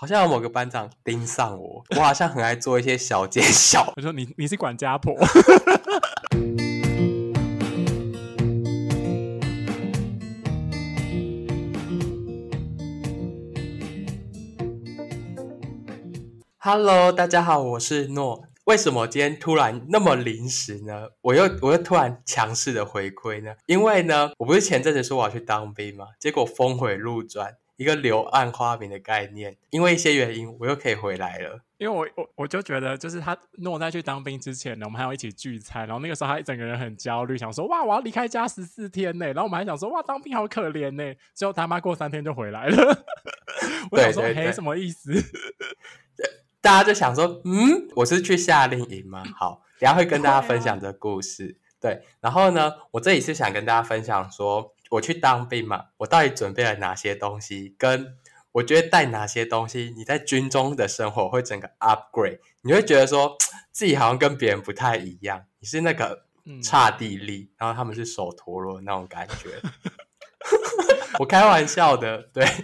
好像有某个班长盯上我，我好像很爱做一些小奸小。我说你你是管家婆。Hello，大家好，我是诺。为什么今天突然那么临时呢？我又我又突然强势的回归呢？因为呢，我不是前阵子说我要去当兵吗？结果峰回路转。一个柳暗花明的概念，因为一些原因，我又可以回来了。因为我我我就觉得，就是他诺在去当兵之前呢，我们还要一起聚餐，然后那个时候他一整个人很焦虑，想说哇，我要离开家十四天呢，然后我们还想说哇，当兵好可怜呢，最后他妈过三天就回来了。我想说，对对对嘿，什么意思？大家就想说，嗯，我是去夏令营吗？好，等下会跟大家分享这个故事。对，对，然后呢，我这里是想跟大家分享说。我去当兵嘛，我到底准备了哪些东西？跟我觉得带哪些东西，你在军中的生活会整个 upgrade，你会觉得说自己好像跟别人不太一样。你是那个刹帝利，然后他们是首陀螺那种感觉。我开玩笑的，对。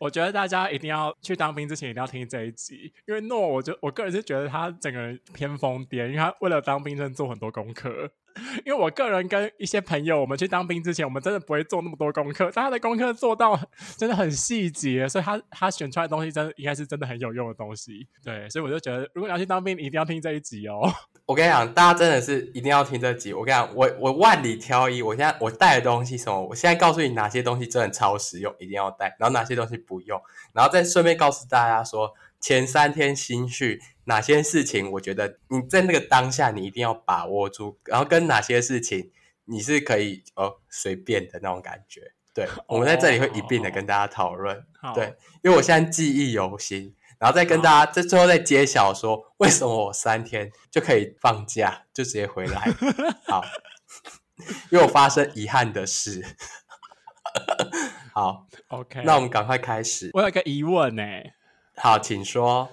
我觉得大家一定要去当兵之前一定要听这一集，因为诺，我就我个人是觉得他整个人偏疯癫，因为他为了当兵真的做很多功课。因为我个人跟一些朋友，我们去当兵之前，我们真的不会做那么多功课，但他的功课做到真的很细节，所以他他选出来的东西真的应该是真的很有用的东西。对，所以我就觉得，如果你要去当兵，你一定要听这一集哦。我跟你讲，大家真的是一定要听这集。我跟你讲，我我万里挑一，我现在我带的东西什么，我现在告诉你哪些东西真的超实用，一定要带，然后哪些东西不用，然后再顺便告诉大家说，前三天心绪。哪些事情，我觉得你在那个当下，你一定要把握住，然后跟哪些事情你是可以哦随便的那种感觉。对，我们在这里会一并的跟大家讨论。Oh, 对，因为我现在记忆犹新，然后再跟大家在最后再揭晓说，为什么我三天就可以放假就直接回来。好，因为我发生遗憾的事。好，OK，那我们赶快开始。我有一个疑问呢。好，请说。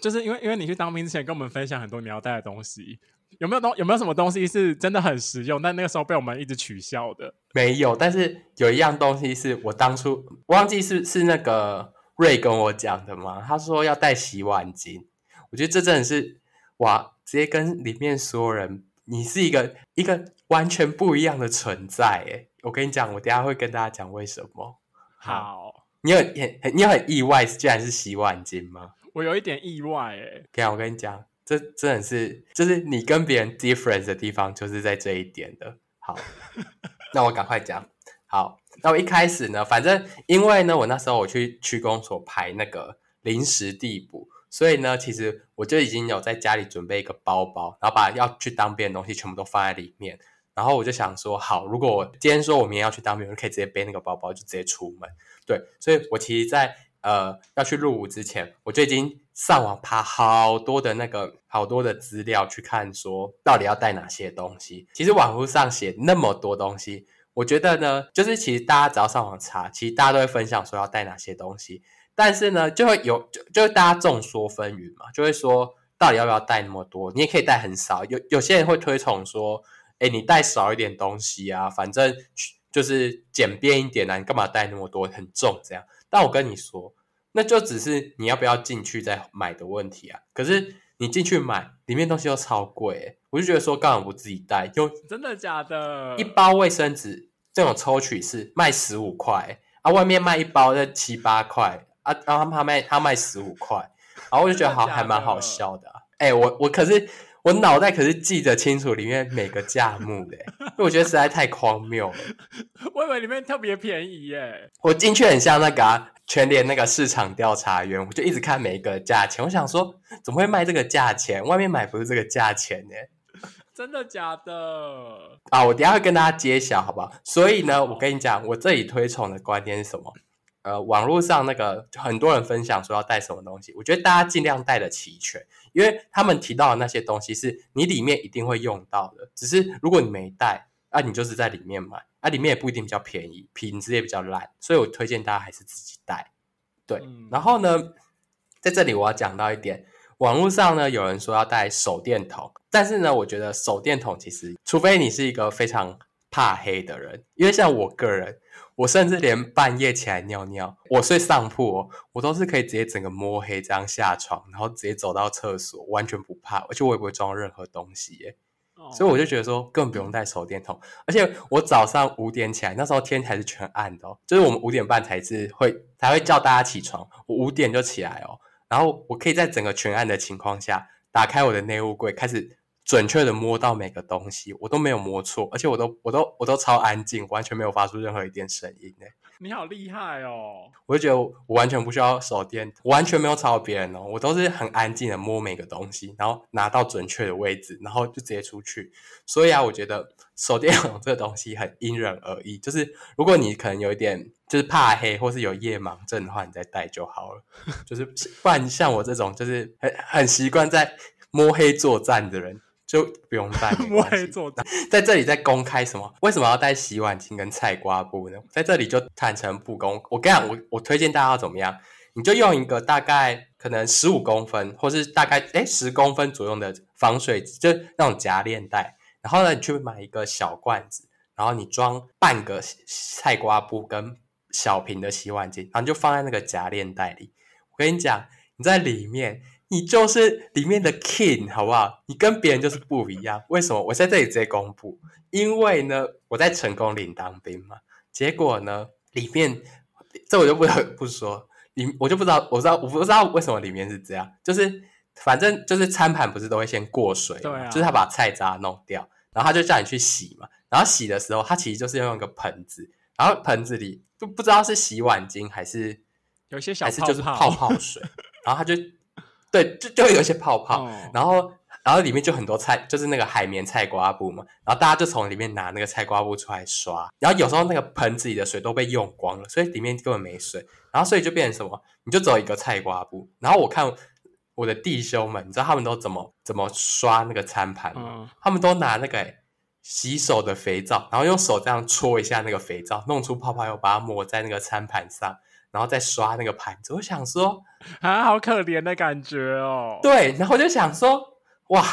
就是因为因为你去当兵之前跟我们分享很多你要带的东西，有没有东有没有什么东西是真的很实用，但那个时候被我们一直取笑的？没有，但是有一样东西是我当初忘记是是那个瑞跟我讲的嘛，他说要带洗碗巾，我觉得这真的是哇，直接跟里面所有人，你是一个一个完全不一样的存在诶，我跟你讲，我等下会跟大家讲为什么。好，好你有很你有很意外，居然是洗碗巾吗？我有一点意外诶，这样我跟你讲，这真的是就是你跟别人 difference 的地方，就是在这一点的。好，那我赶快讲。好，那我一开始呢，反正因为呢，我那时候我去区公所排那个临时地补，所以呢，其实我就已经有在家里准备一个包包，然后把要去当兵的东西全部都放在里面。然后我就想说，好，如果我今天说我明天要去当兵，我就可以直接背那个包包，就直接出门。对，所以我其实，在呃，要去入伍之前，我就已经上网爬好多的那个好多的资料去看，说到底要带哪些东西。其实网络上写那么多东西，我觉得呢，就是其实大家只要上网查，其实大家都会分享说要带哪些东西。但是呢，就会有就就大家众说纷纭嘛，就会说到底要不要带那么多？你也可以带很少。有有些人会推崇说，诶，你带少一点东西啊，反正就是简便一点啊，你干嘛带那么多，很重这样。但我跟你说，那就只是你要不要进去再买的问题啊。可是你进去买，里面东西又超贵，欸，我就觉得说，干嘛不自己带？就真的假的？一包卫生纸这种抽取式卖十五块啊，外面卖一包在七八块啊，然后他卖他卖十五块，然后我就觉得好还蛮好笑的，啊。哎，欸，我我可是。我脑袋可是记得清楚里面每个价目的，因为我觉得实在太荒谬了。我以为里面特别便宜耶。我进去很像那个啊，全联那个市场调查员，我就一直看每一个价钱。我想说，怎么会卖这个价钱？外面买不是这个价钱呢？真的假的？啊，我等一下会跟大家揭晓，好不好？所以呢，我跟你讲，我这里推崇的观点是什么？呃，网络上那个很多人分享说要带什么东西，我觉得大家尽量带的齐全，因为他们提到的那些东西是你里面一定会用到的。只是如果你没带，啊，你就是在里面买，啊，里面也不一定比较便宜，品质也比较烂，所以我推荐大家还是自己带。对，嗯、然后呢，在这里我要讲到一点，网络上呢有人说要带手电筒，但是呢，我觉得手电筒其实，除非你是一个非常怕黑的人，因为像我个人，我甚至连半夜起来尿尿，我睡上铺哦，我都是可以直接整个摸黑这样下床，然后直接走到厕所，完全不怕，而且我也不会装任何东西耶。所以我就觉得说，根本不用带手电筒，而且我早上五点起来，那时候天还是全暗的哦，就是我们五点半才是会才会叫大家起床，我五点就起来哦，然后我可以在整个全暗的情况下，打开我的内务柜，开始准确的摸到每个东西，我都没有摸错，而且我都我都我都超安静，完全没有发出任何一点声音诶。你好厉害哦！我就觉得我完全不需要手电，完全没有吵到别人哦，我都是很安静的摸每个东西，然后拿到准确的位置，然后就直接出去。所以啊，我觉得手电筒这个东西很因人而异，就是如果你可能有一点就是怕黑，或是有夜盲症的话，你再戴就好了。就是 不然像我这种就是很很习惯在摸黑作战的人。就不用带，摸黑作战，在这里在公开什么？为什么要带洗碗巾跟菜瓜布呢？在这里就坦诚不公。我跟你讲，我我推荐大家要怎么样？你就用一个大概可能十五公分，或是大概诶十公分左右的防水，就那种夹链袋。然后呢，你去买一个小罐子，然后你装半个菜瓜布跟小瓶的洗碗巾，然后你就放在那个夹链袋里。我跟你讲，你在里面。你就是里面的 king，好不好？你跟别人就是不一样。为什么？我在这里直接公布，因为呢，我在成功岭当兵嘛。结果呢，里面这我就不不说，里我就不知道，我知道我不知道为什么里面是这样。就是反正就是餐盘不是都会先过水，对啊，就是他把菜渣弄掉，然后他就叫你去洗嘛。然后洗的时候，他其实就是用一个盆子，然后盆子里就不知道是洗碗巾还是有些小泡泡，还是就是泡泡水，然后他就。对，就就会有一些泡泡，哦、然后然后里面就很多菜，就是那个海绵菜瓜布嘛，然后大家就从里面拿那个菜瓜布出来刷，然后有时候那个盆子里的水都被用光了，所以里面根本没水，然后所以就变成什么，你就只有一个菜瓜布，然后我看我的弟兄们，你知道他们都怎么怎么刷那个餐盘吗？嗯、他们都拿那个洗手的肥皂，然后用手这样搓一下那个肥皂，弄出泡泡，又把它抹在那个餐盘上。然后再刷那个盘子，我想说啊，好可怜的感觉哦。对，然后我就想说，哇，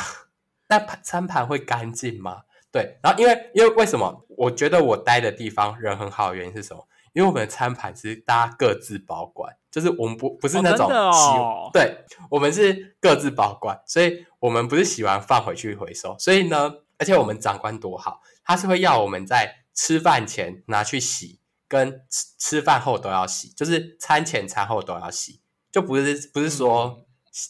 那盘餐盘会干净吗？对，然后因为因为为什么？我觉得我待的地方人很好的原因是什么？因为我们的餐盘是大家各自保管，就是我们不不是那种洗，哦哦、对，我们是各自保管，所以我们不是洗完放回去回收。所以呢，而且我们长官多好，他是会要我们在吃饭前拿去洗。跟吃吃饭后都要洗，就是餐前餐后都要洗，就不是不是说，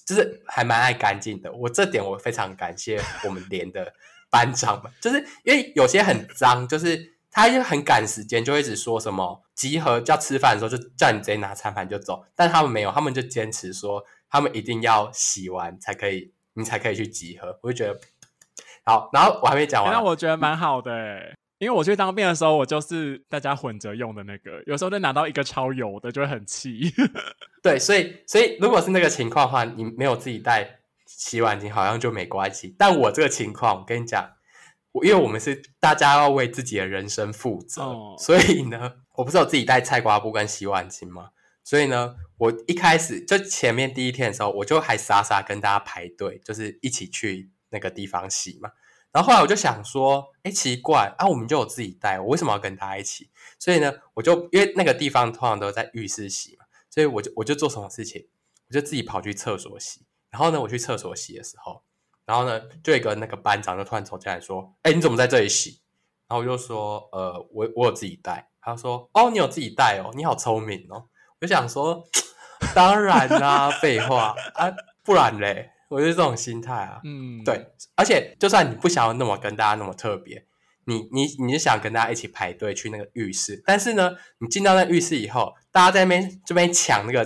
就是还蛮爱干净的。我这点我非常感谢我们连的班长们，就是因为有些很脏，就是他就很赶时间，就会一直说什么集合叫吃饭的时候就叫你直接拿餐盘就走，但他们没有，他们就坚持说他们一定要洗完才可以，你才可以去集合。我就觉得好，然后我还没讲完，那我觉得蛮好的诶。因为我去当兵的时候，我就是大家混着用的那个，有时候就拿到一个超油的，就会很气。对，所以所以如果是那个情况的话，你没有自己带洗碗巾，好像就没关系。但我这个情况，我跟你讲，我因为我们是大家要为自己的人生负责，哦、所以呢，我不是有自己带菜瓜布跟洗碗巾吗？所以呢，我一开始就前面第一天的时候，我就还傻傻跟大家排队，就是一起去那个地方洗嘛。然后后来我就想说，哎，奇怪啊，我们就有自己带，我为什么要跟他一起？所以呢，我就因为那个地方通常都在浴室洗嘛，所以我就我就做什么事情，我就自己跑去厕所洗。然后呢，我去厕所洗的时候，然后呢，就一个那个班长就突然走进来说，哎，你怎么在这里洗？然后我就说，呃，我我有自己带。他说，哦，你有自己带哦，你好聪明哦。我就想说，当然啦，废话啊，不然嘞。我是这种心态啊，嗯，对，而且就算你不想要那么跟大家那么特别，你你你是想跟大家一起排队去那个浴室，但是呢，你进到那浴室以后，大家在那边这边抢那个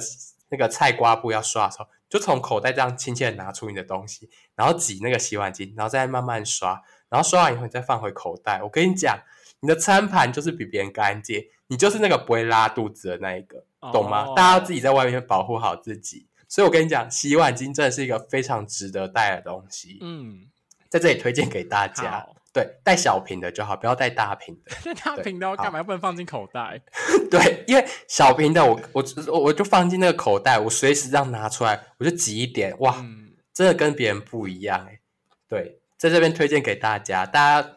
那个菜瓜布要刷的时候，就从口袋这样亲切的拿出你的东西，然后挤那个洗碗巾，然后再慢慢刷，然后刷完以后你再放回口袋。我跟你讲，你的餐盘就是比别人干净，你就是那个不会拉肚子的那一个，懂吗？哦，大家自己在外面保护好自己。所以我跟你讲，洗碗巾真的是一个非常值得带的东西。嗯，在这里推荐给大家。对，带小瓶的就好，不要带大瓶的。带大瓶的干嘛？不能放进口袋？对，因为小瓶的我我我就放进那个口袋，我随时这样拿出来，我就挤一点。哇，嗯、真的跟别人不一样哎。对，在这边推荐给大家，大家。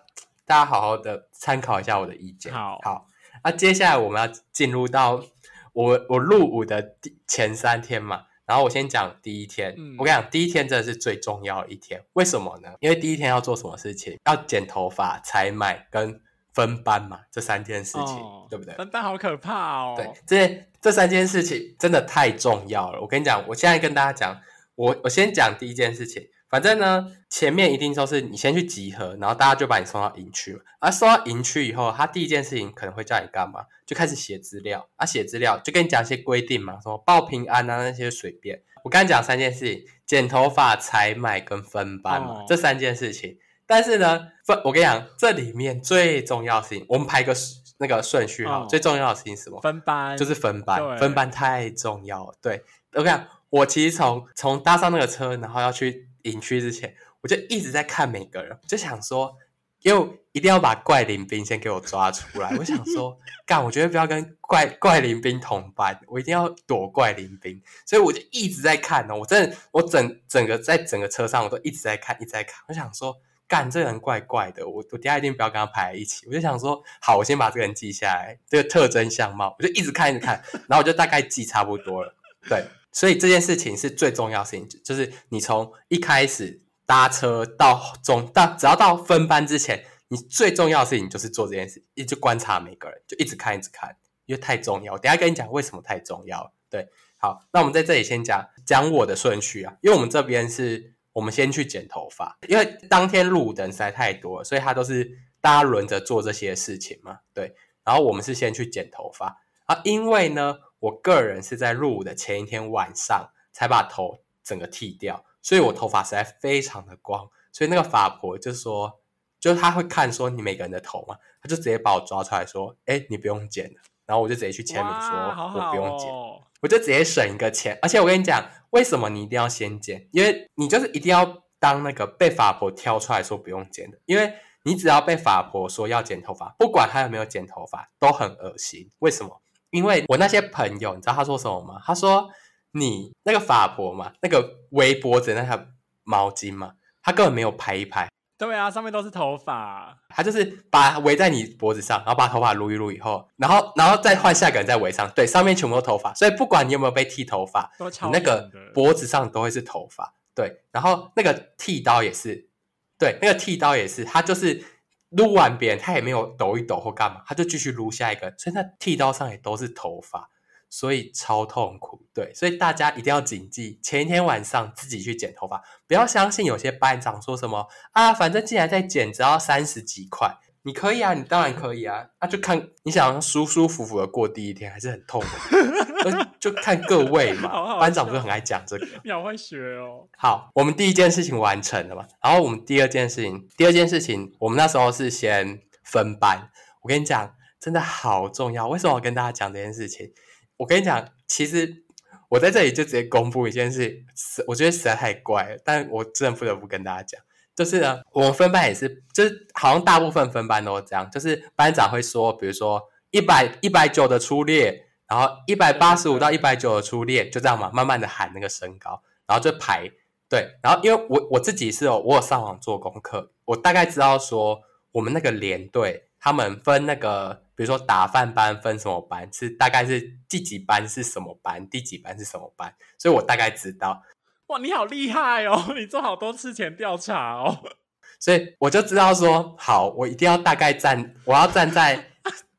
大家好好的参考一下我的意见。好，好，那接下来我们要进入到我我入伍的第前三天嘛。然后我先讲第一天，嗯、我跟你讲，第一天真的是最重要的一天。为什么呢？因为第一天要做什么事情？要剪头发、采买跟分班嘛，这三件事情，哦、对不对？分班好可怕哦。对，这这三件事情真的太重要了。我跟你讲，我现在跟大家讲，我我先讲第一件事情。反正呢，前面一定都是你先去集合，然后大家就把你送到营区了。而送到营区以后，他第一件事情可能会叫你干嘛？就开始写资料。啊，写资料就跟你讲一些规定嘛，什么报平安啊那些随便。我刚才讲三件事情：剪头发、采买跟分班嘛，哦、这三件事情。但是呢，分我跟你讲，这里面最重要的事情，我们排个那个顺序哈。哦、最重要的事情是什么？分班，就是分班。分班太重要了。对，我跟你讲，我其实从从搭上那个车，然后要去。营区之前，我就一直在看每个人，就想说，因为一定要把怪林兵先给我抓出来。我想说，干，我绝对不要跟怪怪林兵同班，我一定要躲怪林兵。所以我就一直在看呢。我真的，我整整个在整个车上，我都一直在看，一直在看。我想说，干，这个人怪怪的，我我等下一定不要跟他排在一起。我就想说，好，我先把这个人记下来，这个特征相貌，我就一直看，一直看，然后我就大概记差不多了，对。所以这件事情是最重要的事情，就是你从一开始搭车到中到，只要到分班之前，你最重要的事情就是做这件事，一直观察每个人，就一直看，一直看，因为太重要。等下跟你讲为什么太重要。对，好，那我们在这里先讲讲我的顺序啊，因为我们这边是我们先去剪头发，因为当天入伍的人实在太多，所以他都是大家轮着做这些事情嘛。对，然后我们是先去剪头发啊，因为呢。我个人是在入伍的前一天晚上才把头整个剃掉，所以我头发实在非常的光，所以那个法婆就说，就是他会看说你每个人的头嘛，他就直接把我抓出来说，哎，你不用剪了，然后我就直接去签名说，我不用剪，我就直接省一个钱，而且我跟你讲，为什么你一定要先剪？因为你就是一定要当那个被法婆挑出来说不用剪的，因为你只要被法婆说要剪头发，不管他有没有剪头发，都很恶心。为什么？因为我那些朋友，你知道他说什么吗？他说你那个发婆嘛，那个围脖子那条毛巾嘛，他根本没有拍一拍。对啊，上面都是头发。他就是把围在你脖子上，然后把头发撸一撸以后，然后然后再换下一个人再围上。对，上面全部都头发，所以不管你有没有被剃头发，你那个脖子上都会是头发。对，然后那个剃刀也是，对，那个剃刀也是，他就是。撸完别人，他也没有抖一抖或干嘛，他就继续撸下一个，所以那剃刀上也都是头发，所以超痛苦。对，所以大家一定要谨记，前一天晚上自己去剪头发，不要相信有些班长说什么啊，反正既然在剪，只要三十几块。你可以啊，你当然可以啊，那、啊、就看你想舒舒服服的过第一天，还是很痛的，就看各位嘛。好好班长不是很爱讲这个，你好会学哦。好，我们第一件事情完成了嘛，然后我们第二件事情，第二件事情，我们那时候是先分班。我跟你讲，真的好重要。为什么我跟大家讲这件事情？我跟你讲，其实我在这里就直接公布一件事，我觉得实在太怪了，但我真的不得不跟大家讲。就是呢，我们分班也是，就是好像大部分分班都是这样，就是班长会说，比如说一百一百九的初列，然后一百八十五到一百九的初列，就这样嘛，慢慢的喊那个身高，然后就排对，然后因为我我自己是有我有上网做功课，我大概知道说我们那个连队他们分那个，比如说打饭班分什么班，是大概是第几班是什么班，第几班是什么班，所以我大概知道。哇，你好厉害哦！你做好多事前调查哦，所以我就知道说，好，我一定要大概站，我要站在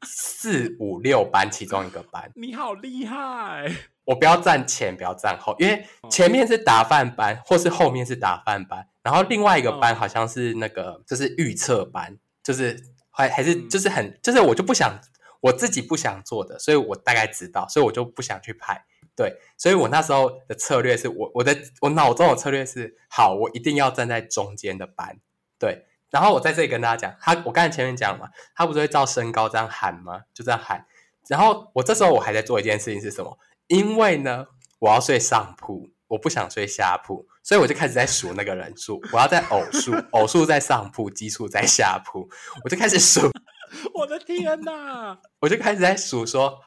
四五六班其中一个班。你好厉害！我不要站前，不要站后，因为前面是打饭班，或是后面是打饭班，然后另外一个班好像是那个，就是预测班，就是还还是就是很，就是我就不想我自己不想做的，所以我大概知道，所以我就不想去排。对，所以我那时候的策略是我我的我脑中的策略是好，我一定要站在中间的班。对，然后我在这里跟大家讲，他我刚才前面讲嘛，他不是会照身高这样喊吗？就这样喊。然后我这时候我还在做一件事情是什么？因为呢，我要睡上铺，我不想睡下铺，所以我就开始在数那个人数，我要在偶数，偶数在上铺，奇数在下铺，我就开始数。我的天哪！我就开始在数说。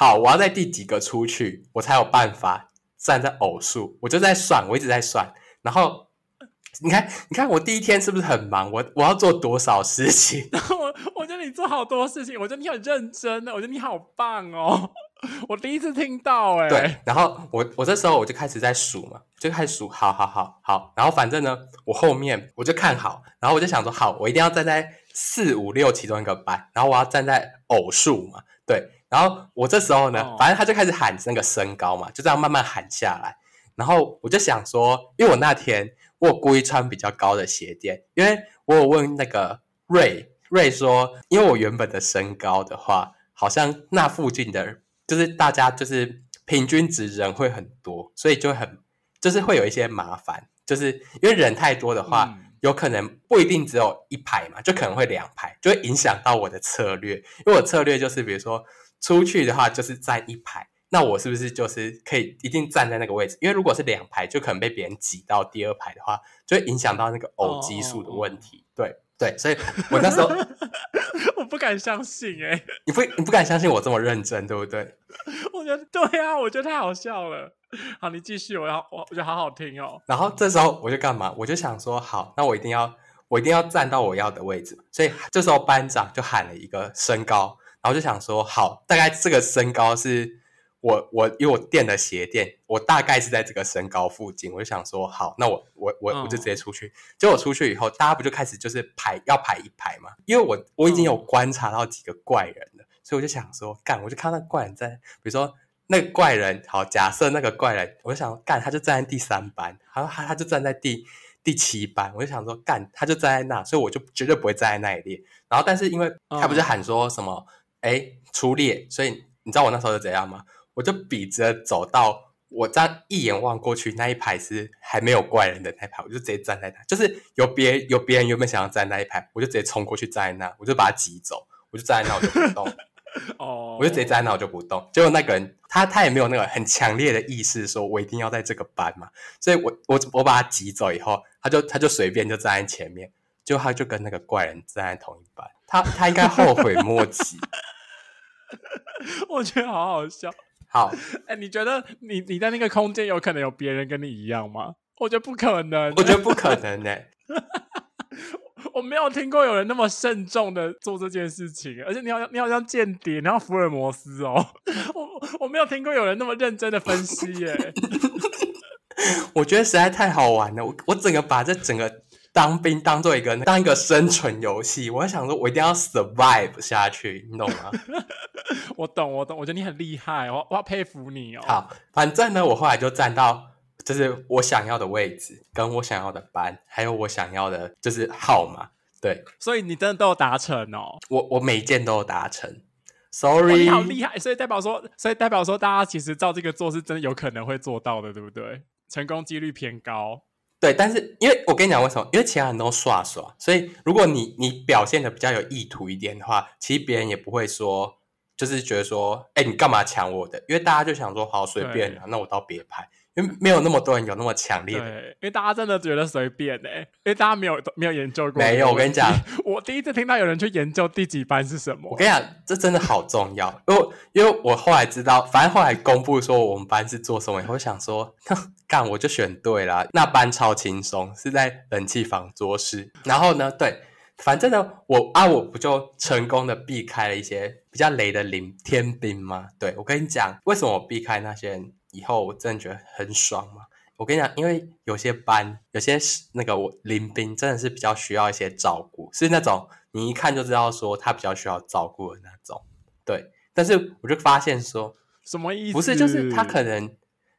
好，我要在第几个出去，我才有办法站在偶数。我就在算，我一直在算。然后你看，你看我第一天是不是很忙？我我要做多少事情？然 后我我觉得你做好多事情，我觉得你很认真的，我觉得你好棒哦。我第一次听到哎、欸，对，然后我我这时候我就开始在数嘛，就开始数，好好好好，然后反正呢，我后面我就看好，然后我就想说，好，我一定要站在四五六其中一个班，然后我要站在偶数嘛，对，然后我这时候呢，哦、反正他就开始喊那个身高嘛，就这样慢慢喊下来，然后我就想说，因为我那天我有故意穿比较高的鞋垫，因为我有问那个瑞瑞说，因为我原本的身高的话，好像那附近的。就是大家就是平均值人会很多，所以就很就是会有一些麻烦，就是因为人太多的话，嗯、有可能不一定只有一排嘛，就可能会两排，就会影响到我的策略。因为我策略就是比如说出去的话就是站一排，那我是不是就是可以一定站在那个位置？因为如果是两排，就可能被别人挤到第二排的话，就会影响到那个偶基数的问题。哦、对对，所以我那时候。我不敢相信哎、欸！你不你不敢相信我这么认真，对不对？我觉得对啊，我觉得太好笑了。好，你继续，我要我我觉得好好听哦。然后这时候我就干嘛？我就想说，好，那我一定要我一定要站到我要的位置。所以这时候班长就喊了一个身高，然后就想说，好，大概这个身高是。我我因为我垫的鞋垫，我大概是在这个身高附近，我就想说好，那我我我我就直接出去。嗯、结果我出去以后，大家不就开始就是排要排一排嘛？因为我我已经有观察到几个怪人了，嗯、所以我就想说干，我就看到那个怪人在，比如说那个怪人，好，假设那个怪人，我就想干，他就站在第三班，然后他他就站在第第七班，我就想说干，他就站在那，所以我就绝对不会站在那一列。然后但是因为他不是喊说什么哎出列，所以你知道我那时候是怎样吗？我就笔直走到我这样一眼望过去那一排是还没有怪人的那一排，我就直接站在那，就是有别有别人原本想要站那一排，我就直接冲过去站在那，我就把他挤走，我就站在那我就不动，哦，我就直接站在那我就不动。结果那个人他他也没有那个很强烈的意识说我一定要在这个班嘛，所以我我我把他挤走以后，他就他就随便就站在前面，就他就跟那个怪人站在同一班，他他应该后悔 莫及，我觉得好好笑。好，哎、欸，你觉得你你在那个空间有可能有别人跟你一样吗？我觉得不可能，我觉得不可能呢、欸。我没有听过有人那么慎重的做这件事情，而且你好像你好像间谍，然后福尔摩斯哦，我我没有听过有人那么认真的分析耶、欸。我觉得实在太好玩了，我我整个把这整个。当兵当做一个当一个生存游戏，我想说，我一定要 survive 下去，你懂吗？我懂，我懂，我觉得你很厉害，我我要佩服你哦。好，反正呢，我后来就站到就是我想要的位置，跟我想要的班，还有我想要的就是号码，对。所以你真的都有达成哦。我我每一件都有达成，sorry，、哦、你好厉害。所以代表说，所以代表说，大家其实照这个做是真的有可能会做到的，对不对？成功几率偏高。对，但是因为我跟你讲为什么？因为其他人都耍耍，所以如果你你表现的比较有意图一点的话，其实别人也不会说，就是觉得说，哎，你干嘛抢我的？因为大家就想说，好随便啊，那我到别拍。因为没有那么多人有那么强烈的，对，因为大家真的觉得随便诶，因为大家没有没有研究过。没有，我跟你讲，我第一次听到有人去研究第几班是什么。我跟你讲，这真的好重要，因为因为我后来知道，反正后来公布说我们班是做什么，我想说，干我就选对了，那班超轻松，是在冷气房做事。然后呢，对，反正呢，我啊，我不就成功的避开了一些比较雷的临天兵吗？对，我跟你讲，为什么我避开那些人？以后我真的觉得很爽嘛！我跟你讲，因为有些班，有些那个我临兵真的是比较需要一些照顾，是那种你一看就知道说他比较需要照顾的那种。对，但是我就发现说，什么意思？不是，就是他可能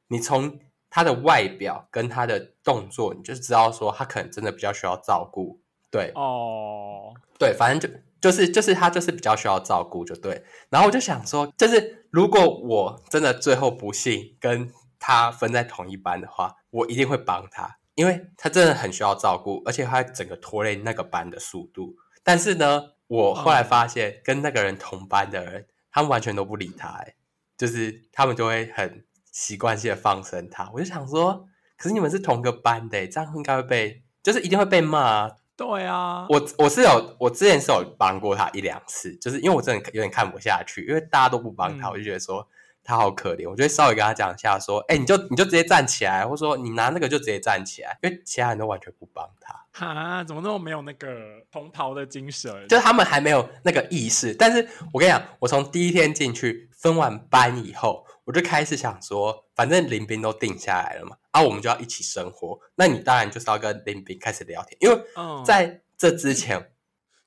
你从他的外表跟他的动作，你就知道说他可能真的比较需要照顾。对，哦，对，反正就。就是就是他就是比较需要照顾，就对。然后我就想说，就是如果我真的最后不幸跟他分在同一班的话，我一定会帮他，因为他真的很需要照顾，而且他整个拖累那个班的速度。但是呢，我后来发现跟那个人同班的人，他们完全都不理他，哎，就是他们就会很习惯性的放生他。我就想说，可是你们是同个班的，这样应该会被，就是一定会被骂啊。对啊，我我是有，我之前是有帮过他一两次，就是因为我真的有点看不下去，因为大家都不帮他，嗯、我就觉得说他好可怜，我就会稍微跟他讲一下，说，哎、欸，你就你就直接站起来，或者说你拿那个就直接站起来，因为其他人都完全不帮他。哈，怎么那么没有那个同袍的精神？就是他们还没有那个意识。但是我跟你讲，我从第一天进去分完班以后，我就开始想说，反正林斌都定下来了嘛，啊，我们就要一起生活。那你当然就是要跟林斌开始聊天，因为在这之前。嗯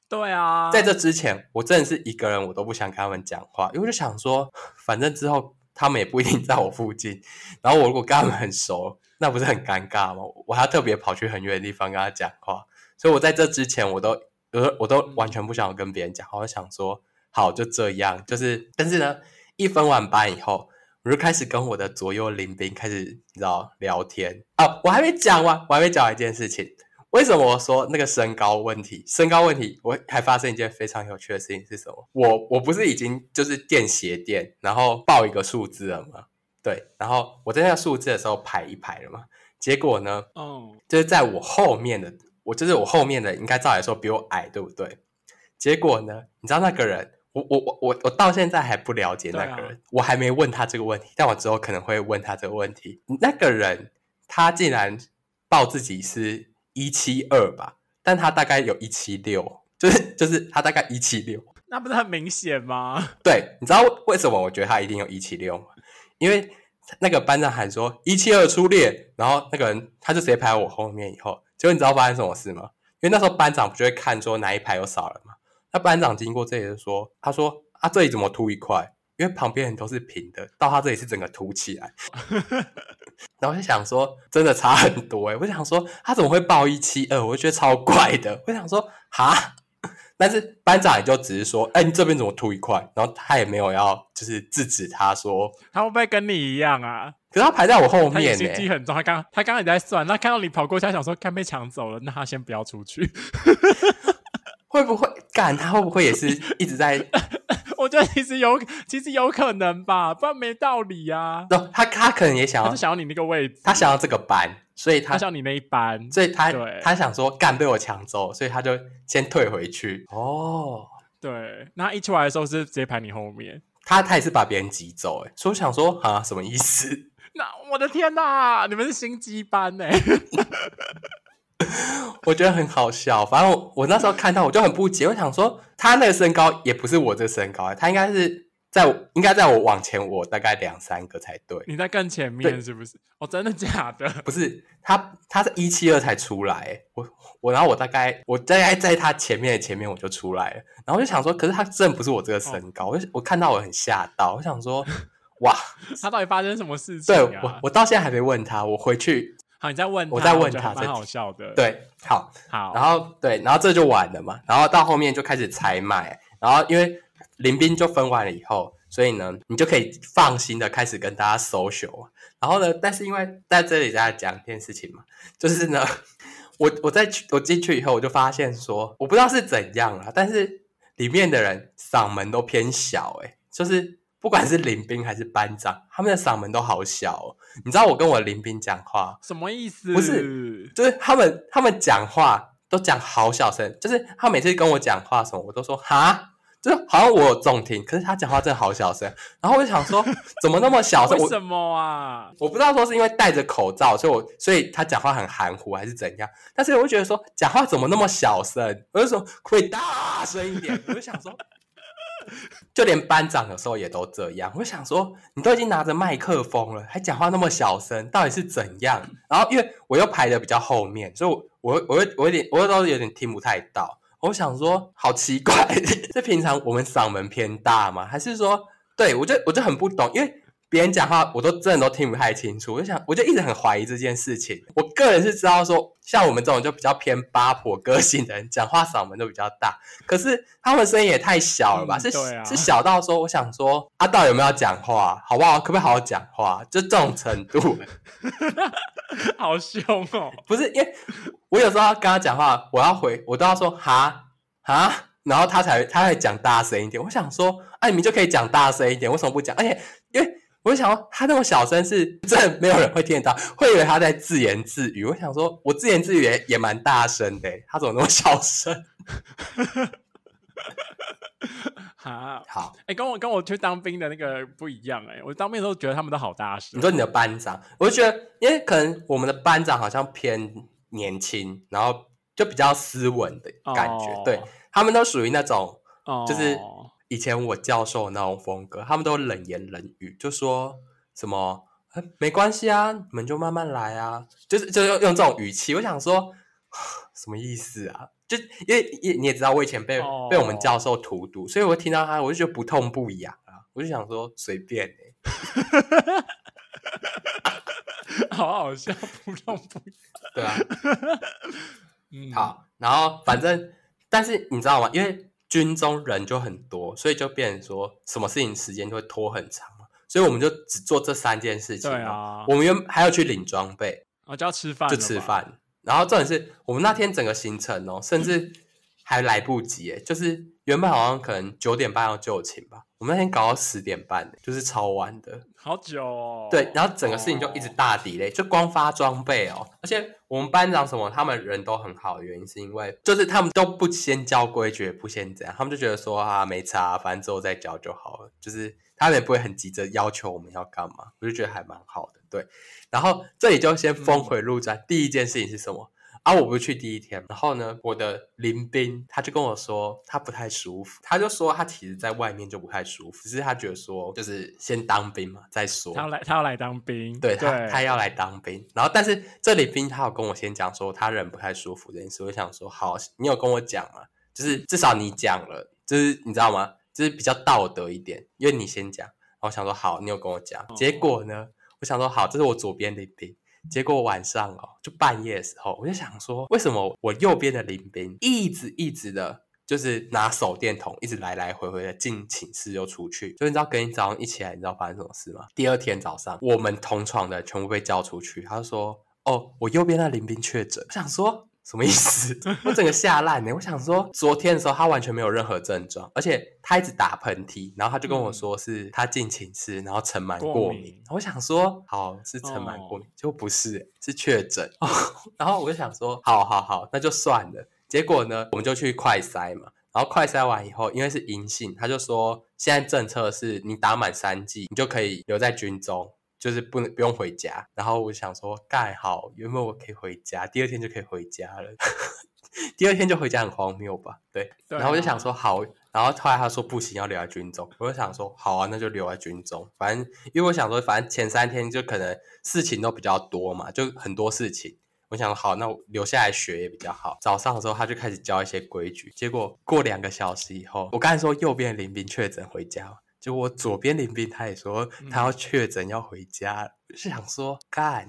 对啊，在这之前，我真的是一个人，我都不想跟他们讲话，因为我就想说，反正之后他们也不一定在我附近，然后我如果跟他们很熟，那不是很尴尬吗？我还要特别跑去很远的地方跟他讲话，所以我在这之前，我都我我都完全不想跟别人讲话，我就想说，好，就这样，就是，但是呢，一分完班以后，我就开始跟我的左右邻兵开始，你知道聊天啊，我还没讲完，我还没讲完一件事情。为什么我说那个身高问题？身高问题，我还发生一件非常有趣的事情是什么？我我不是已经就是垫鞋垫，然后报一个数字了吗？对，然后我在那个数字的时候排一排了嘛。结果呢，哦，就是在我后面的，我就是我后面的，应该照来说比我矮，对不对？结果呢，你知道那个人，我我我我我到现在还不了解那个人，啊、我还没问他这个问题，但我之后可能会问他这个问题。那个人他竟然报自己是。一七二吧，但他大概有一七六，就是就是他大概一七六，那不是很明显吗？对，你知道为什么我觉得他一定有一七六吗？因为那个班长喊说一七二出列，然后那个人他就直接排我后面以后，结果你知道发生什么事吗？因为那时候班长不就会看说哪一排有少人吗？那班长经过这里就说，他说啊这里怎么凸一块？因为旁边人都是平的，到他这里是整个凸起来。然后我就想说，真的差很多哎！我想说，他怎么会报一七二？我就觉得超怪的。我想说，哈，但是班长也就只是说，哎，你这边怎么凸一块？然后他也没有要，就是制止他说，他会不会跟你一样啊？可是他排在我后面，心机很重。他刚他刚刚也在算，那看到你跑过去，他想说，看被抢走了，那他先不要出去。会不会干？他会不会也是一直在？我觉得其实有，其实有可能吧，不然没道理啊。No, 他他可能也想要，他想要你那个位置，他想要这个班，所以他，他想要你那一班，所以他对他想说干被我抢走，所以他就先退回去。哦，对，那一出来的时候是直接排你后面，他他也是把别人挤走，哎，所以我想说啊，什么意思？那我的天哪，你们是心机班哎。我觉得很好笑，反正我，我那时候看到我就很不解，我想说他那个身高也不是我这身高，他应该是在应该在我往前我大概两三个才对。你在更前面是不是？哦，真的假的？不是，他他是一七二才出来，我我然后我大概我大概在他前面的前面我就出来了，然后我就想说，可是他真的不是我这个身高，我、哦、我看到我很吓到，我想说哇，他到底发生什么事情、啊？对我我到现在还没问他，我回去。好，你在问他，我在问他，蛮好笑的。对，好，好，然后对，然后这就完了嘛。然后到后面就开始采买，然后因为林兵就分完了以后，所以呢，你就可以放心的开始跟大家 social。然后呢，但是因为在这里在讲一件事情嘛，就是呢，我我在去我进去以后，我就发现说，我不知道是怎样啊，但是里面的人嗓门都偏小，诶，就是。不管是林兵还是班长，他们的嗓门都好小哦。你知道我跟我林兵讲话什么意思？不是，就是他们他们讲话都讲好小声，就是他每次跟我讲话什么，我都说哈，就是好像我有重听，可是他讲话真的好小声。然后我就想说，怎么那么小声？为什么啊？我不知道说是因为戴着口罩，所以我所以他讲话很含糊还是怎样？但是我就觉得说，讲话怎么那么小声？我就说可以大声一点。我就想说。就连班长有时候也都这样，我想说，你都已经拿着麦克风了，还讲话那么小声，到底是怎样？然后因为我又排的比较后面，所以我我我我有点，我都有点听不太到。我想说，好奇怪，这平常我们嗓门偏大吗？还是说，对，我就我就很不懂，因为。别人讲话，我都真的都听不太清楚。我就想，我就一直很怀疑这件事情。我个人是知道说，像我们这种就比较偏八婆个性的人，讲话嗓门都比较大。可是他们声音也太小了吧？嗯、是、啊、是小到说，我想说，阿、啊、道有没有讲话？好不好？可不可以好好讲话？就这种程度，好凶哦！不是，因为我有时候要跟他讲话，我要回，我都要说哈哈，然后他才他会讲大声一点。我想说，哎、啊，你们就可以讲大声一点，为什么不讲？而且因为。我就想说，他那么小声，是真的没有人会听得到，会以为他在自言自语。我想说，我自言自语也也蛮大声的，他怎么那么小声？哈，好，哎、欸，跟我跟我去当兵的那个不一样哎、欸，我当兵的时候觉得他们都好大声。你说你的班长，我就觉得，因为可能我们的班长好像偏年轻，然后就比较斯文的感觉，哦、对，他们都属于那种，哦、就是以前我教授的那种风格，他们都冷言冷语，就说什么，没关系啊，你们就慢慢来啊，就是就用用这种语气，我想说 什么意思啊？就因为你也知道，我以前被、oh. 被我们教授荼毒，所以我听到他，我就觉得不痛不痒啊，我就想说随便哎、欸，好好笑，不痛不痒，对啊，嗯，好，然后反正，但是你知道吗？因为军中人就很多，所以就变成说什么事情时间就会拖很长嘛，所以我们就只做这三件事情，对啊，我们原还要去领装备，啊，就要吃饭，就吃饭。然后重点是我们那天整个行程哦，甚至还来不及诶，就是原本好像可能九点半要就寝吧，我们那天搞到十点半，就是超晚的，好久哦。对，然后整个事情就一直大 delay，就光发装备哦，而且我们班长什么他们人都很好的原因是因为就是他们都不先教规矩，不先这样，他们就觉得说啊没差，反正之后再教就好了，就是他们也不会很急着要求我们要干嘛，我就觉得还蛮好的，对。然后这里就先峰回路转，嗯、第一件事情是什么？啊，我不是去第一天，然后呢，我的林斌他就跟我说他不太舒服，他就说他其实在外面就不太舒服，只是他觉得说就是先当兵嘛再说。他要来，他要来当兵，对他对他要来当兵。然后，但是这里兵他有跟我先讲说他人不太舒服这件事，我想说好，你有跟我讲吗？就是至少你讲了，就是你知道吗？就是比较道德一点，因为你先讲。然后我想说好，你有跟我讲，哦、结果呢？我想说好，这是我左边邻兵。结果晚上哦，就半夜的时候，我就想说，为什么我右边的邻兵一直一直的，就是拿手电筒，一直来来回回的进寝室又出去。就你知道，隔天早上一起来，你知道发生什么事吗？第二天早上，我们同床的全部被叫出去。他就说：“哦，我右边的邻兵确诊。”我想说。什么意思？我整个吓烂呢！我想说，昨天的时候他完全没有任何症状，而且他一直打喷嚏，然后他就跟我说是他进寝室，然后尘螨过敏。敏。我想说，好，是尘螨过敏，结果不是，是确诊。然后我就想说，好好好，那就算了。结果呢，我们就去快筛嘛，然后快筛完以后，因为是阴性，他就说现在政策是你打满三剂，你就可以留在军中。就是不能不用回家，然后我想说盖好，原本我可以回家，第二天就可以回家了。第二天就回家很荒谬吧？对。对啊。然后我就想说好，然后后来他说不行，要留在军中。我就想说好啊，那就留在军中。反正因为我想说，反正前三天就可能事情都比较多嘛，就很多事情。我想好，那我留下来学也比较好。早上的时候他就开始教一些规矩，结果过两个小时以后，我刚才说右边林兵确诊回家。就我左边邻兵，他也说他要确诊要回家，嗯、是想说干，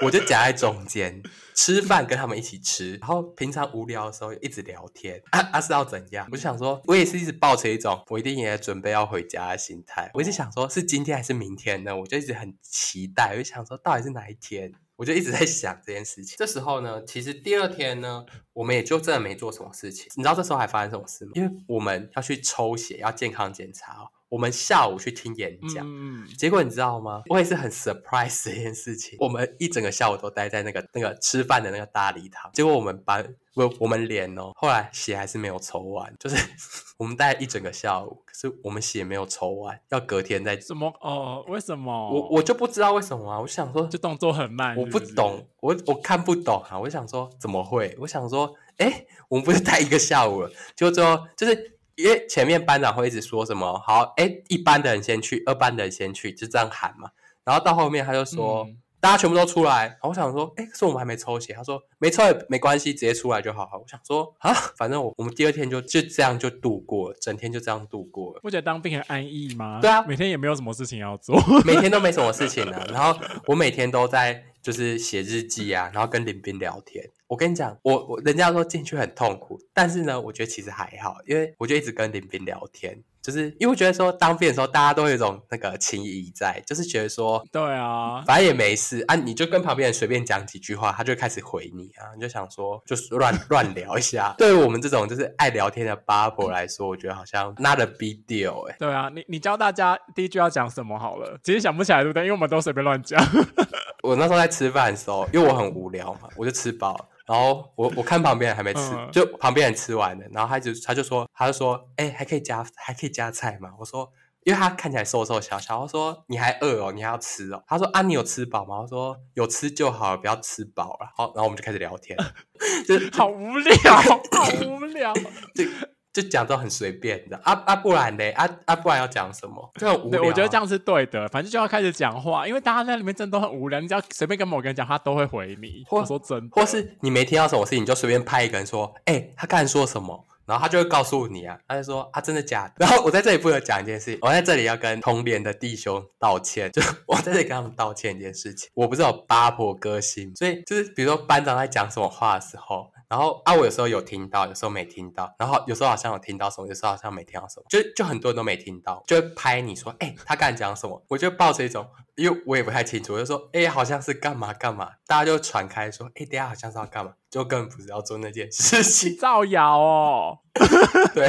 我就夹在中间吃饭，跟他们一起吃，然后平常无聊的时候一直聊天，啊啊是要怎样？我就想说，我也是一直抱着一种我一定也准备要回家的心态，我一直想说是今天还是明天呢？我就一直很期待，我就想说到底是哪一天？我就一直在想这件事情。这时候呢，其实第二天呢，我们也就真的没做什么事情。你知道这时候还发生什么事吗？因为我们要去抽血，要健康检查哦。我们下午去听演讲，嗯、结果你知道吗？我也是很 surprise 这件事情。我们一整个下午都待在那个那个吃饭的那个大礼堂，结果我们班我我们连哦，后来血还是没有抽完，就是 我们待一整个下午，可是我们血没有抽完，要隔天再。什么？哦，为什么？我我就不知道为什么啊！我想说，就动作很慢是不是，我不懂，我我看不懂啊！我想说怎么会？我想说，哎，我们不是待一个下午了？结果最后就是。因为前面班长会一直说什么好，哎，一班的人先去，二班的人先去，就这样喊嘛。然后到后面他就说，大家全部都出来。然后我想说，哎，可是我们还没抽血。他说没抽也没关系，直接出来就好。我想说啊，反正我我们第二天就就这样就度过了，整天就这样度过了。不觉得当兵很安逸吗？对啊，每天也没有什么事情要做，每天都没什么事情呢、啊。然后我每天都在就是写日记啊，然后跟林斌聊天。我跟你讲，我我人家说进去很痛苦，但是呢，我觉得其实还好，因为我就一直跟林斌聊天，就是因为我觉得说当兵的时候大家都有一种那个情谊在，就是觉得说，对啊，反正也没事啊，你就跟旁边人随便讲几句话，他就开始回你啊，你就想说就是乱乱聊一下。对于我们这种就是爱聊天的八婆来说，我觉得好像 not a big deal 哎、欸。对啊，你你教大家第一句要讲什么好了，其实想不起来对不对？因为我们都随便乱讲。我那时候在吃饭的时候，因为我很无聊嘛，我就吃饱了。然后我我看旁边人还没吃，嗯、就旁边人吃完了，然后他就他就说他就说，哎、欸，还可以加还可以加菜吗？我说，因为他看起来瘦瘦小小，我说你还饿哦，你还要吃哦？他说啊，你有吃饱吗？我说有吃就好，不要吃饱了。好，然后我们就开始聊天，就好无聊，好无聊。就就讲都很随便的啊啊，不然嘞啊啊，不然要讲什么？就很无聊、啊。我觉得这样是对的，反正就要开始讲话，因为大家在里面真的都很无聊。你只要随便跟某个人讲，他都会回你。或我说真的，或是你没听到什么事情，你就随便拍一个人说：“哎、欸，他刚才说什么？”然后他就会告诉你啊，他就说：“啊，真的假的？” 然后我在这里不能讲一件事情，我在这里要跟同连的弟兄道歉，就我在这里跟他们道歉一件事情。我不是有八婆歌星，所以就是比如说班长在讲什么话的时候。然后啊，我有时候有听到，有时候没听到。然后有时候好像有听到什么，有时候好像没听到什么。就就很多人都没听到，就会拍你说：“哎，他刚才讲什么？”我就抱着一种，因为我也不太清楚，我就说：“哎，好像是干嘛干嘛。”大家就传开说：“哎，等下好像是要干嘛。”就根本不知道做那件事情，造谣哦。对。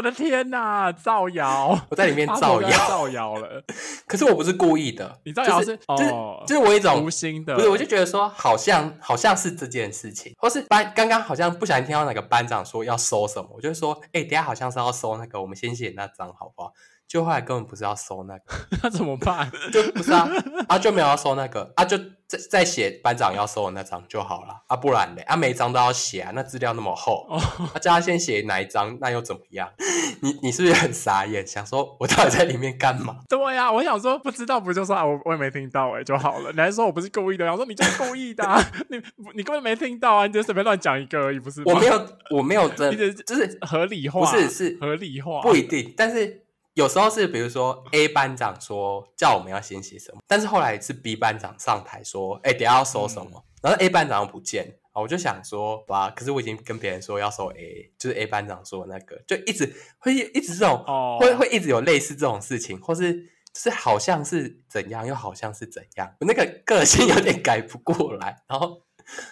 我的天呐，造谣！我在里面 造谣，造谣了。可是我不是故意的，你造谣是、就是、就是、哦、就是我一种无心的，不是，我就觉得说好像好像是这件事情，或是班刚刚好像不小心听到哪个班长说要收什么，我就说，哎、欸，等下好像是要收那个，我们先写那张好不好？就后来根本不是要收那个，那怎么办？就不是啊，啊就没有要收那个，啊就再再写班长要收的那张就好了，啊不然嘞，啊每一张都要写啊，那资料那么厚，哦、啊叫他先写哪一张，那又怎么样？你你是不是很傻眼？想说我到底在里面干嘛？对呀、啊，我想说不知道不就说啊，我我也没听到哎、欸、就好了。你还说我不是故意的，我说你就是故意的、啊，你你根本没听到啊，你就随便乱讲一个而已，不是？我没有我没有真的就是合理化，不是是合理化，不一定，但是。有时候是比如说 A 班长说叫我们要先写什么，但是后来是 B 班长上台说，哎、欸，等下要收什么，嗯、然后 A 班长又不见，我就想说，哇，可是我已经跟别人说要收 A，就是 A 班长说的那个，就一直会一直这种，哦、会会一直有类似这种事情，或是就是好像是怎样，又好像是怎样，我那个个性有点改不过来，然后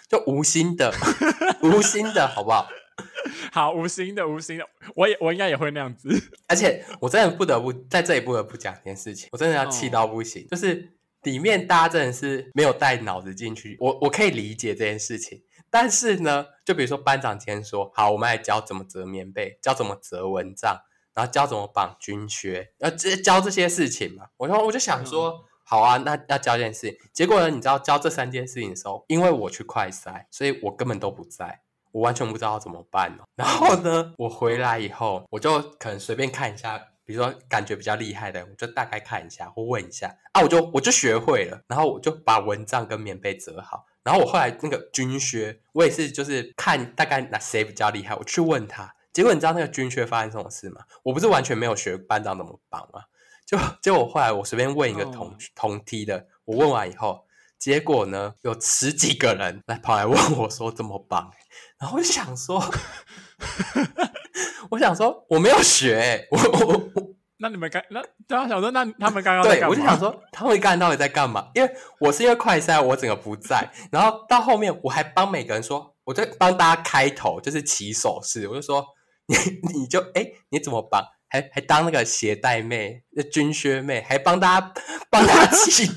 就无心的，无心的好不好？好，无心的，无心的，我也我应该也会那样子。而且我真的不得不在这里不得不讲一件事情，我真的要气到不行。哦、就是里面大家真的是没有带脑子进去，我我可以理解这件事情。但是呢，就比如说班长今天说，好，我们来教怎么折棉被，教怎么折蚊帐，然后教怎么绑军靴，要直接教这些事情嘛。我说我就想说，嗯、好啊，那要教这件事情。结果呢，你知道教这三件事情的时候，因为我去快筛，所以我根本都不在。我完全不知道怎么办哦。然后呢，我回来以后，我就可能随便看一下，比如说感觉比较厉害的，我就大概看一下或问一下啊，我就我就学会了。然后我就把蚊帐跟棉被折好。然后我后来那个军靴，我也是就是看大概哪谁比较厉害，我去问他。结果你知道那个军靴发生什么事吗？我不是完全没有学班长怎么绑吗？就结果我后来我随便问一个同、oh. 同梯的，我问完以后。结果呢，有十几个人来跑来问我说怎么绑，然后我就想说，我想说我没有学，我我我，那你们刚那对啊，想说那他们刚刚对，我就想说他们刚刚到底在干嘛？因为我是因为快赛，我整个不在，然后到后面我还帮每个人说，我在帮大家开头，就是起手势，我就说 你你就哎你怎么绑？还还当那个鞋带妹、军靴妹，还帮大家 帮他起，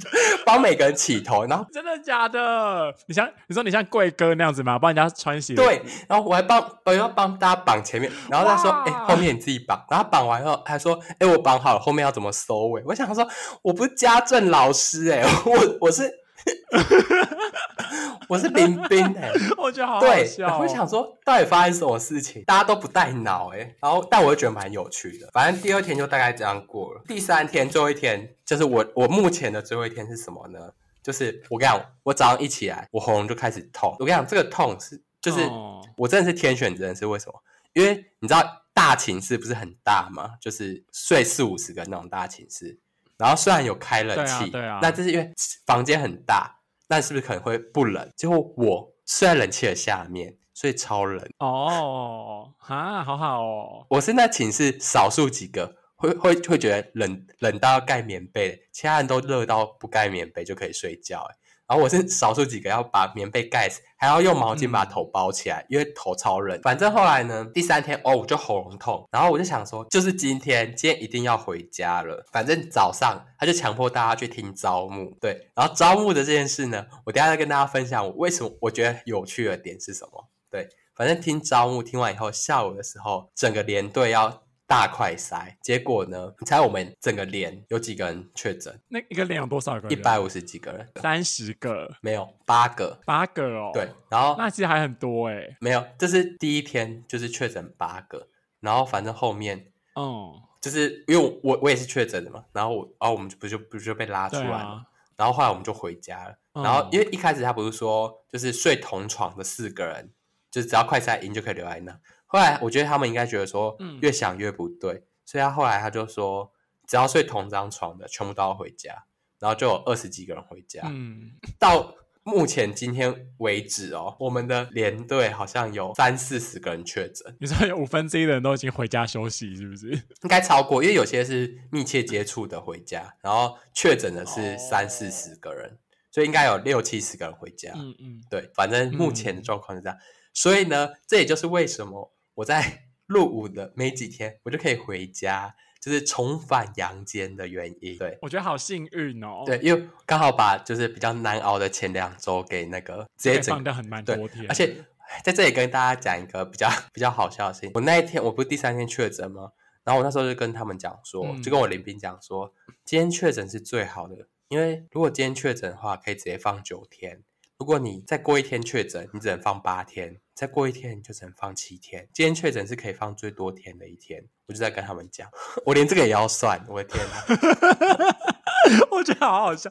帮每个人起头，然后真的假的？你像你说你像贵哥那样子吗？帮人家穿鞋？对，然后我还帮我要帮大家绑前面，然后他说：“哎、欸，后面你自己绑。”然后绑完后还说：“哎、欸，我绑好了，后面要怎么收尾？”我想说，我不是家政老师哎、欸，我我是。我是林斌哎，我觉得好好笑、哦。对，我想说，到底发生什么事情？大家都不带脑哎，然后但我又觉得蛮有趣的。反正第二天就大概这样过了。第三天最后一天，就是我我目前的最后一天是什么呢？就是我跟你讲，我早上一起来，我喉咙就开始痛。我跟你讲，这个痛是就是、哦、我真的是天选之人，是为什么？因为你知道大寝室不是很大吗？就是睡四五十个那种大寝室。然后虽然有开冷气，对啊，对啊，那这是因为房间很大，那是不是可能会不冷？结果我睡在冷气的下面，所以超冷哦，啊，好好哦。我是那寝室少数几个会会会觉得冷冷到要盖棉被，其他人都热到不盖棉被就可以睡觉。然然后我是少数几个要把棉被盖死，还要用毛巾把头包起来，嗯、因为头超冷。反正后来呢，第三天哦，我就喉咙痛，然后我就想说，就是今天，今天一定要回家了。反正早上他就强迫大家去听招募，对，然后招募的这件事呢，我等下再跟大家分享我为什么我觉得有趣的点是什么。对，反正听招募听完以后，下午的时候整个连队要。大快筛，结果呢？你猜我们整个连有几个人确诊？那一个连有多少个人？一百五十几个人，三十个？没有，八个，八个哦。对，然后那其实还很多哎。没有，这是第一天就是确诊八个，然后反正后面，嗯，就是因为我我也是确诊的嘛，然后我然后我们就不就不就被拉出来了，啊、然后后来我们就回家了。嗯、然后因为一开始他不是说就是睡同床的四个人，就是只要快筛阴就可以留在那。后来我觉得他们应该觉得说，越想越不对，嗯、所以他后来他就说，只要睡同张床的，全部都要回家，然后就有二十几个人回家。嗯，到目前今天为止哦，我们的连队好像有三四十个人确诊。你说有五分之一的人都已经回家休息，是不是？应该超过，因为有些是密切接触的回家，然后确诊的是三四十个人，哦、所以应该有六七十个人回家。嗯嗯，对，反正目前的状况是这样。嗯、所以呢，这也就是为什么。我在入伍的没几天，我就可以回家，就是重返阳间的原因。对，我觉得好幸运哦。对，因为刚好把就是比较难熬的前两周给那个直接整放掉很蛮多天。而且在这里跟大家讲一个比较比较好笑的事情，我那一天我不是第三天确诊吗？然后我那时候就跟他们讲说，嗯、就跟我林斌讲说，今天确诊是最好的，因为如果今天确诊的话，可以直接放九天。如果你再过一天确诊，你只能放八天；再过一天，你就只能放七天。今天确诊是可以放最多天的一天，我就在跟他们讲，我连这个也要算，我的天哪！我觉得好好笑，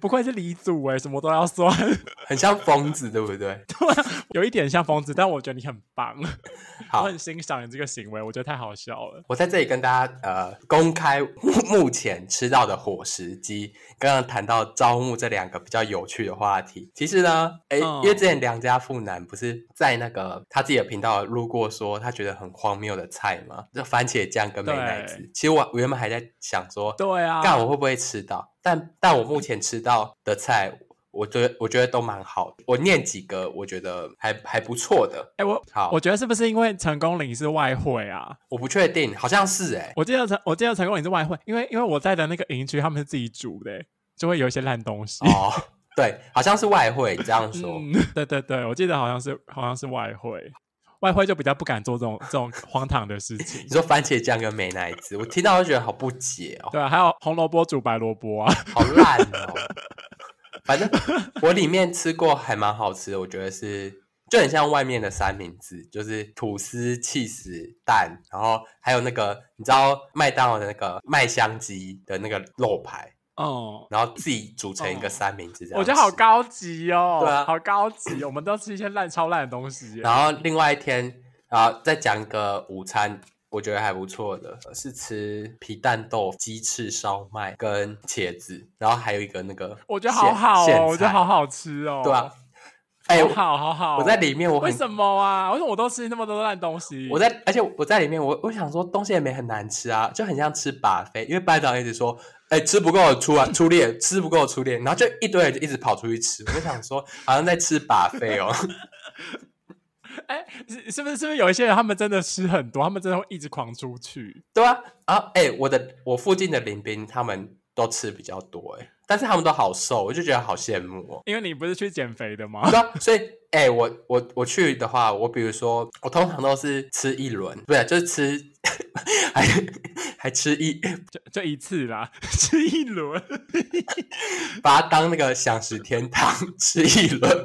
不愧是李祖哎，什么都要算，很像疯子，对不对？对，有一点像疯子，但我觉得你很棒，好我很欣赏你这个行为，我觉得太好笑了。我在这里跟大家呃公开目前吃到的伙食鸡刚刚谈到招募这两个比较有趣的话题。其实呢，哎，嗯、因为之前良家妇男不是在那个他自己的频道录过说他觉得很荒谬的菜吗？就番茄酱跟美乃滋。其实我我原本还在想说，对啊，干我会不会吃？吃到，但但我目前吃到的菜，我觉得我觉得都蛮好的。我念几个，我觉得还还不错的。哎、欸，我好，我觉得是不是因为成功岭是外汇啊？我不确定，好像是哎、欸。我记得成我记得成功岭是外汇，因为因为我在的那个营区他们是自己煮的，就会有一些烂东西。哦，对，好像是外烩这样说、嗯。对对对，我记得好像是好像是外烩。外汇就比较不敢做这种 这种荒唐的事情。你说番茄酱跟美乃滋，我听到就觉得好不解哦。对啊，还有红萝卜煮白萝卜啊，好烂哦。反正我里面吃过还蛮好吃的，我觉得是就很像外面的三明治，就是吐司、起司、蛋，然后还有那个你知道麦当劳的那个麦香鸡的那个肉排。哦，然后自己组成一个三明治这样，我觉得好高级哦。对啊，好高级。我们都吃一些烂超烂的东西。然后另外一天，然后再讲一个午餐，我觉得还不错的，是吃皮蛋豆腐、鸡翅烧麦跟茄子，然后还有一个那个，我觉得好好哦，我觉得好好吃哦。对啊，哎，好好好，我在里面，我为什么啊？为什么我都吃那么多烂东西？我在，而且我在里面，我我想说东西也没很难吃啊，就很像吃 buffet，因为班长一直说。哎，吃不够出啊 出列，吃不够出列，然后就一堆人就一直跑出去吃。我就想说，好像在吃 buffet 哦。哎，是是不是是不是有一些人他们真的吃很多，他们真的会一直狂出去？对啊，啊，哎，我的我附近的邻兵他们都吃比较多，哎，但是他们都好瘦，我就觉得好羡慕哦。因为你不是去减肥的吗？对啊，所以哎，我我我去的话，我比如说我通常都是吃一轮，不对，就是吃。还还吃一就就一次啦，吃一轮，把它当那个享食天堂吃一轮，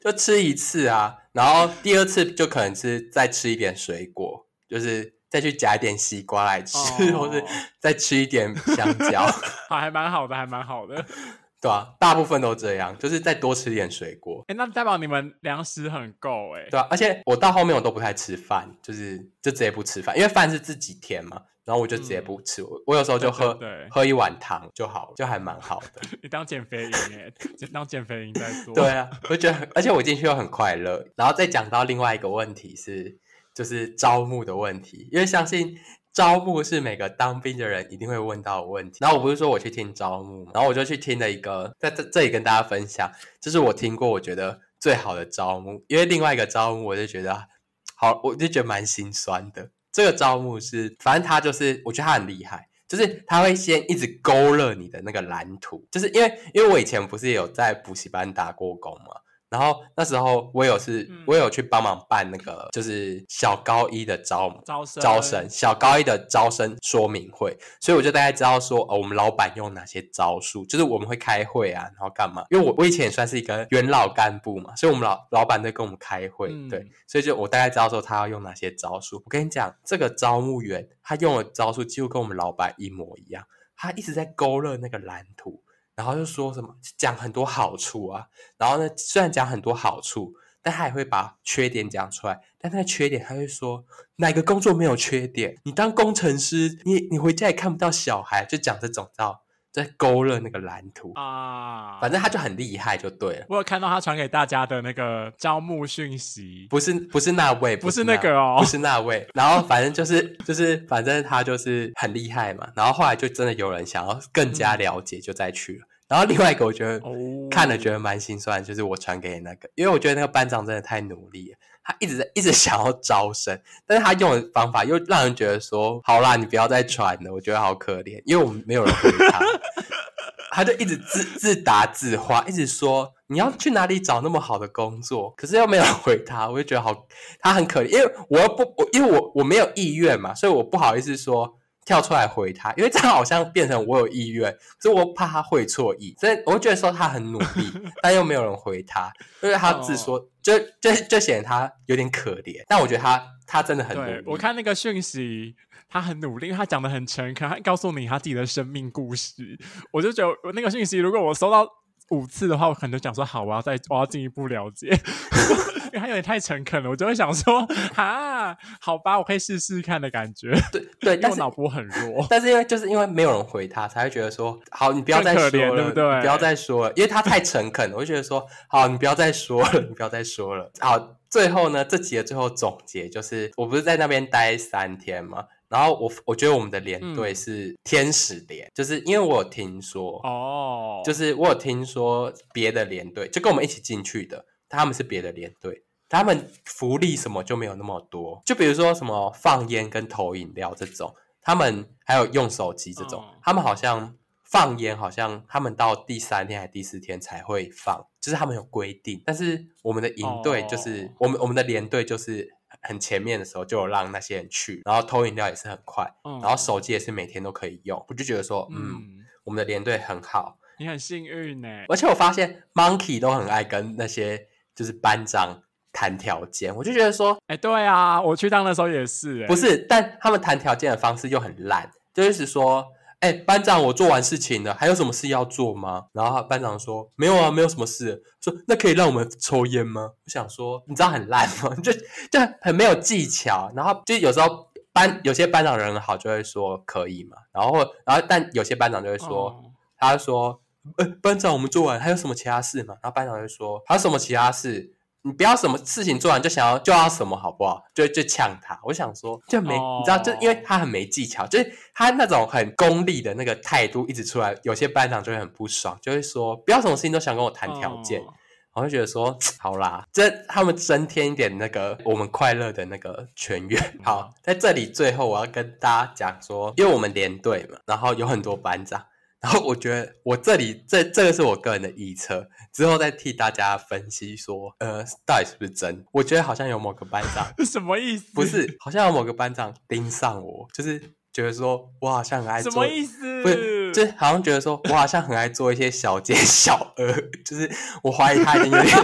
就吃一次啊。然后第二次就可能是再吃一点水果，就是再去夹一点西瓜来吃，哦、或是再吃一点香蕉。好，还蛮好的，还蛮好的。对啊，大部分都这样，就是再多吃点水果。哎，那代表你们粮食很够哎。对啊，而且我到后面我都不太吃饭，就是就直接不吃饭，因为饭是自己添嘛，然后我就直接不吃。我、嗯、我有时候就喝喝一碗汤就好，就还蛮好的。你当减肥营哎，当减肥营在做。对啊，我觉得，而且我进去又很快乐。然后再讲到另外一个问题是，就是招募的问题，因为相信招募是每个当兵的人一定会问到的问题。然后我不是说我去听招募，然后我就去听了一个，在这这里跟大家分享，这是我听过我觉得最好的招募。因为另外一个招募，我就觉得好，我就觉得蛮心酸的。这个招募是，反正他就是，我觉得他很厉害，就是他会先一直勾勒你的那个蓝图，就是因为因为我以前不是有在补习班打过工嘛。然后那时候我有是，嗯、我有去帮忙办那个，就是小高一的招招生招生，小高一的招生说明会，所以我就大概知道说，哦，我们老板用哪些招数，就是我们会开会啊，然后干嘛？因为我我以前也算是一个元老干部嘛，所以我们老老板在跟我们开会，嗯、对，所以就我大概知道说他要用哪些招数。我跟你讲，这个招募员他用的招数几乎跟我们老板一模一样，他一直在勾勒那个蓝图。然后就说什么讲很多好处啊，然后呢，虽然讲很多好处，但他也会把缺点讲出来。但那缺点，他会说哪个工作没有缺点？你当工程师，你你回家也看不到小孩，就讲这种道。在勾勒那个蓝图啊，反正他就很厉害，就对了。我有看到他传给大家的那个招募讯息，不是不是那位，不是那个哦，不是那位。然后反正就是就是，反正他就是很厉害嘛。然后后来就真的有人想要更加了解，就再去了。嗯、然后另外一个，我觉得看了觉得蛮心酸，就是我传给你那个，因为我觉得那个班长真的太努力了。他一直在 一直想要招生，但是他用的方法又让人觉得说：“好啦，你不要再传了。”我觉得好可怜，因为我们没有人回他，他就一直自自答自话，一直说：“你要去哪里找那么好的工作？”可是又没有人回他，我就觉得好，他很可怜，因为我又不我，因为我我没有意愿嘛，所以我不好意思说。跳出来回他，因为这样好像变成我有意愿，所以我怕他会错意，所以我觉得说他很努力，但又没有人回他，因为他自说，哦、就就就显得他有点可怜。但我觉得他他真的很努力。我看那个讯息，他很努力，因为他讲的很诚恳，他告诉你他自己的生命故事。我就觉得那个讯息，如果我收到五次的话，我可能就想说好，我要再我要进一步了解。因为他有点太诚恳了，我就会想说，哈，好吧，我可以试试看的感觉。对对，但是我脑波很弱。但是因为就是因为没有人回他，才会觉得说，好，你不要再说了，对不对？不要再说了，因为他太诚恳了，我就觉得说，好，你不要再说了，你不要再说了。好，最后呢，这集的最后总结就是，我不是在那边待三天吗？然后我我觉得我们的连队是天使连，嗯、就是因为我有听说哦，就是我有听说别的连队就跟我们一起进去的。他们是别的连队，他们福利什么就没有那么多。就比如说什么放烟跟投饮料这种，他们还有用手机这种，他们好像放烟，好像他们到第三天还是第四天才会放，就是他们有规定。但是我们的营队就是我们我们的连队就是很前面的时候就有让那些人去，然后偷饮料也是很快，然后手机也是每天都可以用。我就觉得说，嗯，我们的连队很好，你很幸运呢。而且我发现 Monkey 都很爱跟那些。就是班长谈条件，我就觉得说，哎、欸，对啊，我去当的时候也是、欸，不是，但他们谈条件的方式又很烂，就是说，哎、欸，班长，我做完事情了，还有什么事要做吗？然后班长说，没有啊，没有什么事。说，那可以让我们抽烟吗？我想说，你知道很烂吗？就就很没有技巧。然后就有时候班有些班长人好，就会说可以嘛。然后然后但有些班长就会说，哦、他说。呃，班长，我们做完还有什么其他事吗？然后班长就说：“还有什么其他事？你不要什么事情做完就想要就要什么，好不好？”就就呛他。我想说，就没、oh. 你知道，就因为他很没技巧，就是他那种很功利的那个态度一直出来，有些班长就会很不爽，就会说：“不要什么事情都想跟我谈条件。” oh. 我就觉得说：“好啦，这他们增添一点那个我们快乐的那个全员。”好，在这里最后我要跟大家讲说，因为我们连队嘛，然后有很多班长。然后我觉得我这里这这个是我个人的臆测，之后再替大家分析说，呃，到底是不是真？我觉得好像有某个班长，什么意思？不是，好像有某个班长盯上我，就是觉得说我好像很爱做，什么意思？不是，就好像觉得说我好像很爱做一些小奸小恶，就是我怀疑他已经有点，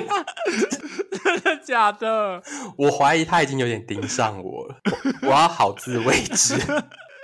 真的假的？我怀疑他已经有点盯上我了，我，我要好自为之。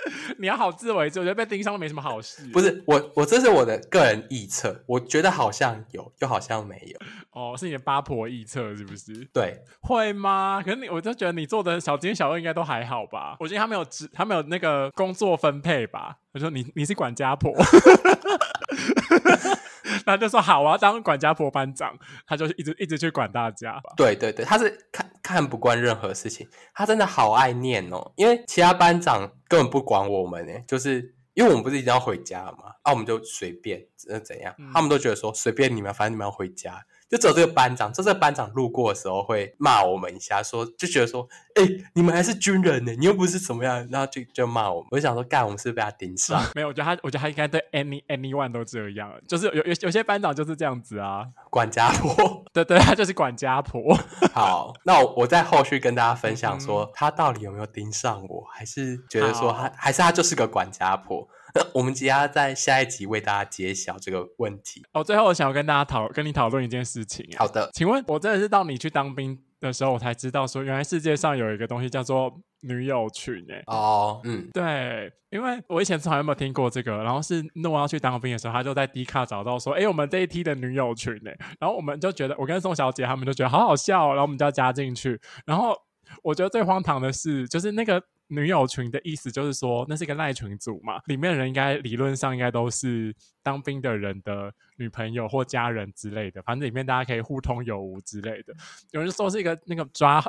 你要好自为之，我觉得被盯上都没什么好事。不是我，我这是我的个人臆测，我觉得好像有，又好像没有。哦，是你的八婆臆测是不是？对，会吗？可是你，我就觉得你做的小金小恶应该都还好吧？我觉得他没有职，他没有那个工作分配吧？我说你你是管家婆，然后就说好，我要当管家婆班长，他就一直一直去管大家。对对对，他是看看不惯任何事情，他真的好爱念哦。因为其他班长根本不管我们呢，就是因为我们不是一定要回家嘛，啊，我们就随便怎样，他们都觉得说随便你们，反正你们要回家。就只有这个班长，就这个班长路过的时候会骂我们一下，说就觉得说，哎、欸，你们还是军人呢，你又不是怎么样，然后就就骂我们。我就想说，干，我们是不是被他盯上？没有，我觉得他，我觉得他应该对 any anyone 都这样，就是有有有些班长就是这样子啊，管家婆，对对，他就是管家婆。好，那我我在后续跟大家分享说，他到底有没有盯上我，还是觉得说他还是他就是个管家婆。我们即将在下一集为大家揭晓这个问题。哦，最后我想要跟大家讨跟你讨论一件事情。好的，请问我真的是到你去当兵的时候，我才知道说，原来世界上有一个东西叫做女友群。哎，哦，嗯，对，因为我以前从来没有听过这个，然后是诺要去当兵的时候，他就在 D 卡找到说，哎，我们这一梯的女友群。哎，然后我们就觉得，我跟宋小姐他们就觉得好好笑，然后我们就要加进去。然后我觉得最荒唐的是，就是那个。女友群的意思就是说，那是一个赖群组嘛，里面的人应该理论上应该都是当兵的人的女朋友或家人之类的，反正里面大家可以互通有无之类的。有人说是一个那个抓。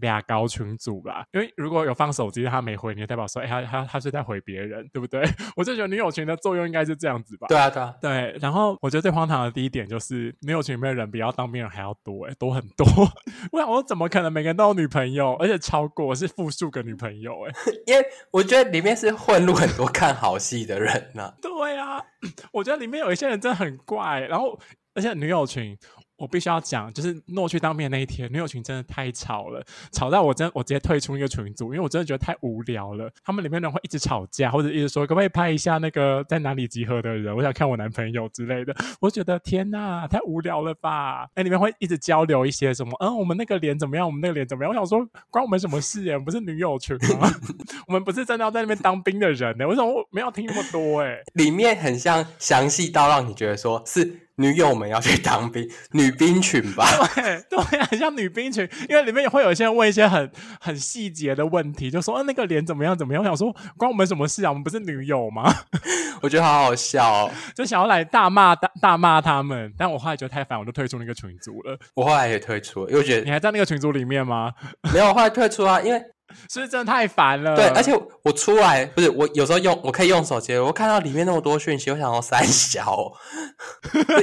俩高群组吧，因为如果有放手机，他没回你，代表说，哎、欸，他他他是在回别人，对不对？我就觉得女友群的作用应该是这样子吧。对啊，对啊，对。然后我觉得最荒唐的第一点就是，女友群里面的人比要当兵人还要多，哎，多很多。我想，我怎么可能每个人都有女朋友，而且超过是复数个女朋友？哎，因为我觉得里面是混入很多看好戏的人呢、啊。对啊，我觉得里面有一些人真的很怪，然后而且女友群。我必须要讲，就是诺去当兵那一天，女友群真的太吵了，吵到我真我直接退出那个群组，因为我真的觉得太无聊了。他们里面人会一直吵架，或者一直说可不可以拍一下那个在哪里集合的人，我想看我男朋友之类的。我觉得天哪，太无聊了吧？哎，里面会一直交流一些什么？嗯，我们那个脸怎么样？我们那个脸怎么样？我想说关我们什么事耶？我们不是女友群吗？我们不是真的要在那边当兵的人呢？为什么我没有听那么多？哎，里面很像详细到让你觉得说是。女友们要去当兵，女兵群吧？对对，很像女兵群，因为里面也会有一些人问一些很很细节的问题，就说：“啊，那个脸怎么样？怎么样？”我想说，关我们什么事啊？我们不是女友吗？我觉得好好笑哦，就想要来大骂大大骂他们，但我后来觉得太烦，我就退出那个群组了。我后来也退出了，因为我觉得你还在那个群组里面吗？没有，我后来退出啊，因为。是不是真的太烦了？对，而且我出来不是我有时候用我可以用手机，我看到里面那么多讯息，我想要三小、哦，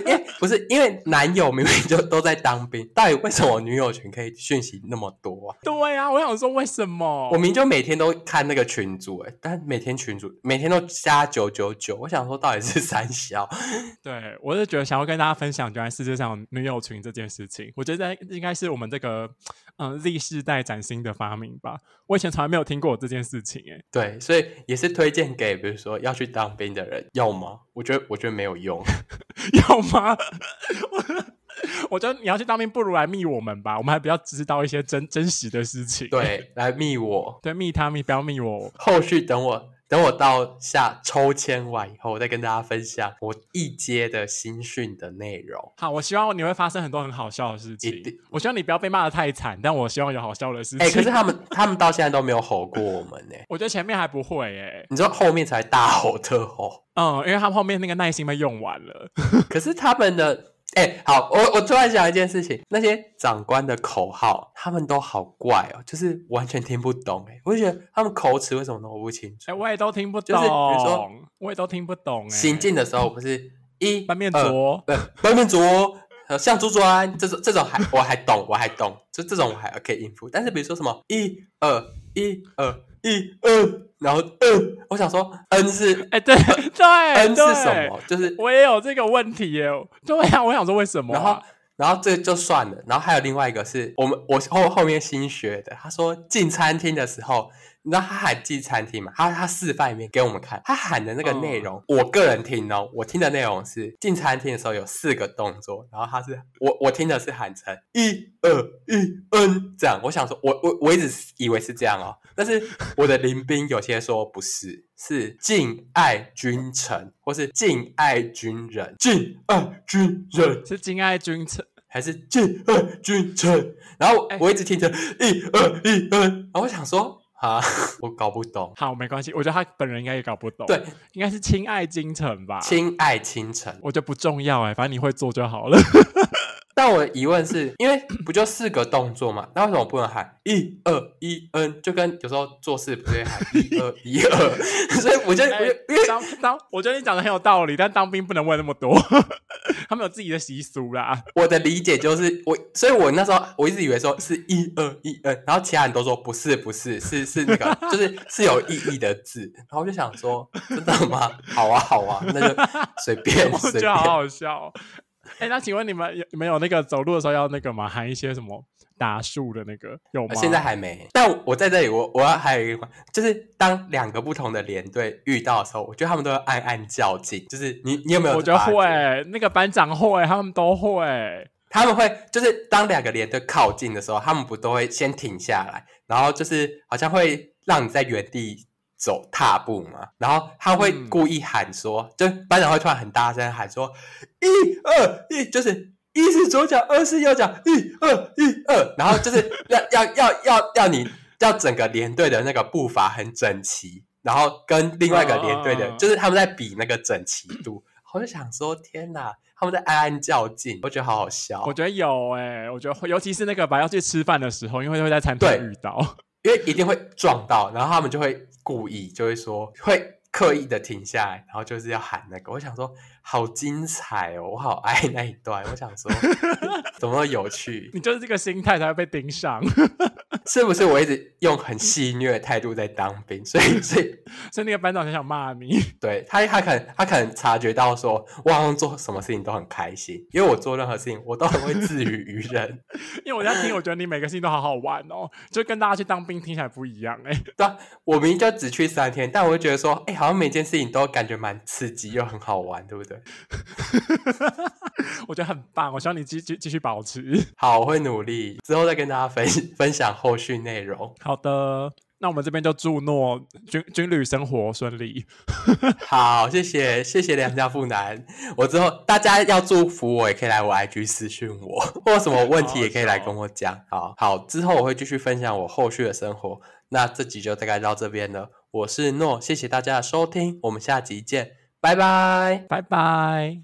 因为不是因为男友明明就都在当兵，到底为什么我女友群可以讯息那么多啊？对啊，我想说为什么？我明明就每天都看那个群主，哎，但每天群主每天都加九九九，我想说到底是三小？对，我是觉得想要跟大家分享，原来世界上有女友群这件事情，我觉得应该是我们这个嗯 Z 世代崭新的发明吧。我以前从来没有听过这件事情，哎，对，所以也是推荐给比如说要去当兵的人，要吗？我觉得我觉得没有用，要吗？我觉得你要去当兵，不如来密我们吧，我们还比较知道一些真真实的事情。对，来密我，对，密他密，不要密我。后续等我。等我到下抽签完以后，我再跟大家分享我一阶的新训的内容。好，我希望你会发生很多很好笑的事情。我希望你不要被骂的太惨，但我希望有好笑的事情。哎、欸，可是他们他们到现在都没有吼过我们呢。我觉得前面还不会哎，你知道后面才大吼特吼。嗯，因为他们后面那个耐心被用完了。可是他们的。哎、欸，好，我我突然想一件事情，那些长官的口号，他们都好怪哦，就是完全听不懂。哎，我就觉得他们口齿为什么都不清楚？哎，我也都听不懂。就是比如说，我也都听不懂。行进的时候不是一 翻面左，呃，翻面左，向左转，这种这种还我还懂，我还懂，就这种我还可以应付。但是比如说什么一二一二。一 n，然后二我想说 n 是哎、欸、对对，n 是什么？就是我也有这个问题耶。对呀，我想说为什么、啊？然后然后这就算了。然后还有另外一个是我们我后后面新学的，他说进餐厅的时候。你知道他喊进餐厅吗？他他示范一遍给我们看，他喊的那个内容，嗯、我个人听哦，我听的内容是进餐厅的时候有四个动作，然后他是我我听的是喊成一二一 n 这样，我想说我我我一直以为是这样哦，但是我的林斌有些说不是，是敬爱君臣或是敬爱军人，敬爱军人是敬爱君臣还是敬爱君臣？然后我一直听着一二一 n，然后我想说。啊，我搞不懂。好，没关系，我觉得他本人应该也搞不懂。对，应该是亲爱京城吧？亲爱京城，我觉得不重要哎，反正你会做就好了。但我的疑问是因为不就四个动作嘛？那为什么不能喊一二一嗯就跟有时候做事不是喊一二一二？所以我觉得，因为当当，我觉得你讲的很有道理，但当兵不能问那么多，他们有自己的习俗啦。我的理解就是，我所以，我那时候我一直以为说是一二一嗯然后其他人都说不是不是，是是那个就是是有意义的字，然后我就想说，真的吗？好啊好啊，那就随便随便，我觉得好好笑。哎、欸，那请问你们有没有那个走路的时候要那个吗？喊一些什么打数的那个有吗？现在还没。但我在这里，我我要还有一个，就是当两个不同的连队遇到的时候，我觉得他们都要暗暗较劲。就是你你有没有？我觉得会，那个班长会，他们都会。他们会就是当两个连队靠近的时候，他们不都会先停下来，然后就是好像会让你在原地。走踏步嘛，然后他会故意喊说，嗯、就班长会突然很大声喊说，一二一，就是一是左脚，二是右脚，一二一二，然后就是 要要要要要你要整个连队的那个步伐很整齐，然后跟另外一个连队的，哦、就是他们在比那个整齐度，我就想说，天哪，他们在暗暗较劲，我觉得好好笑。我觉得有哎、欸，我觉得尤其是那个吧，要去吃饭的时候，因为会在餐厅遇到，因为一定会撞到，然后他们就会。故意就会说，会刻意的停下来，然后就是要喊那个。我想说，好精彩哦，我好爱那一段。我想说，怎么有趣？你就是这个心态才会被盯上。是不是我一直用很戏谑的态度在当兵，所以所以 所以那个班长很想骂你。对他，他可能他可能察觉到说，我好像做什么事情都很开心，因为我做任何事情我都很会自娱于人。因为我在听，我觉得你每个事情都好好玩哦，就跟大家去当兵听起来不一样哎。对啊，我明明就只去三天，但我会觉得说，哎，好像每件事情都感觉蛮刺激又很好玩，对不对？我觉得很棒，我希望你继继继续保持。好，我会努力，之后再跟大家分分享后续内容。好的，那我们这边就祝诺军军旅生活顺利。好，谢谢谢谢梁家富男。我之后大家要祝福我，也可以来我 IG 私讯我，或有什么问题也可以来跟我讲。好好，之后我会继续分享我后续的生活。那这集就大概到这边了。我是诺，谢谢大家的收听，我们下集见，拜拜，拜拜。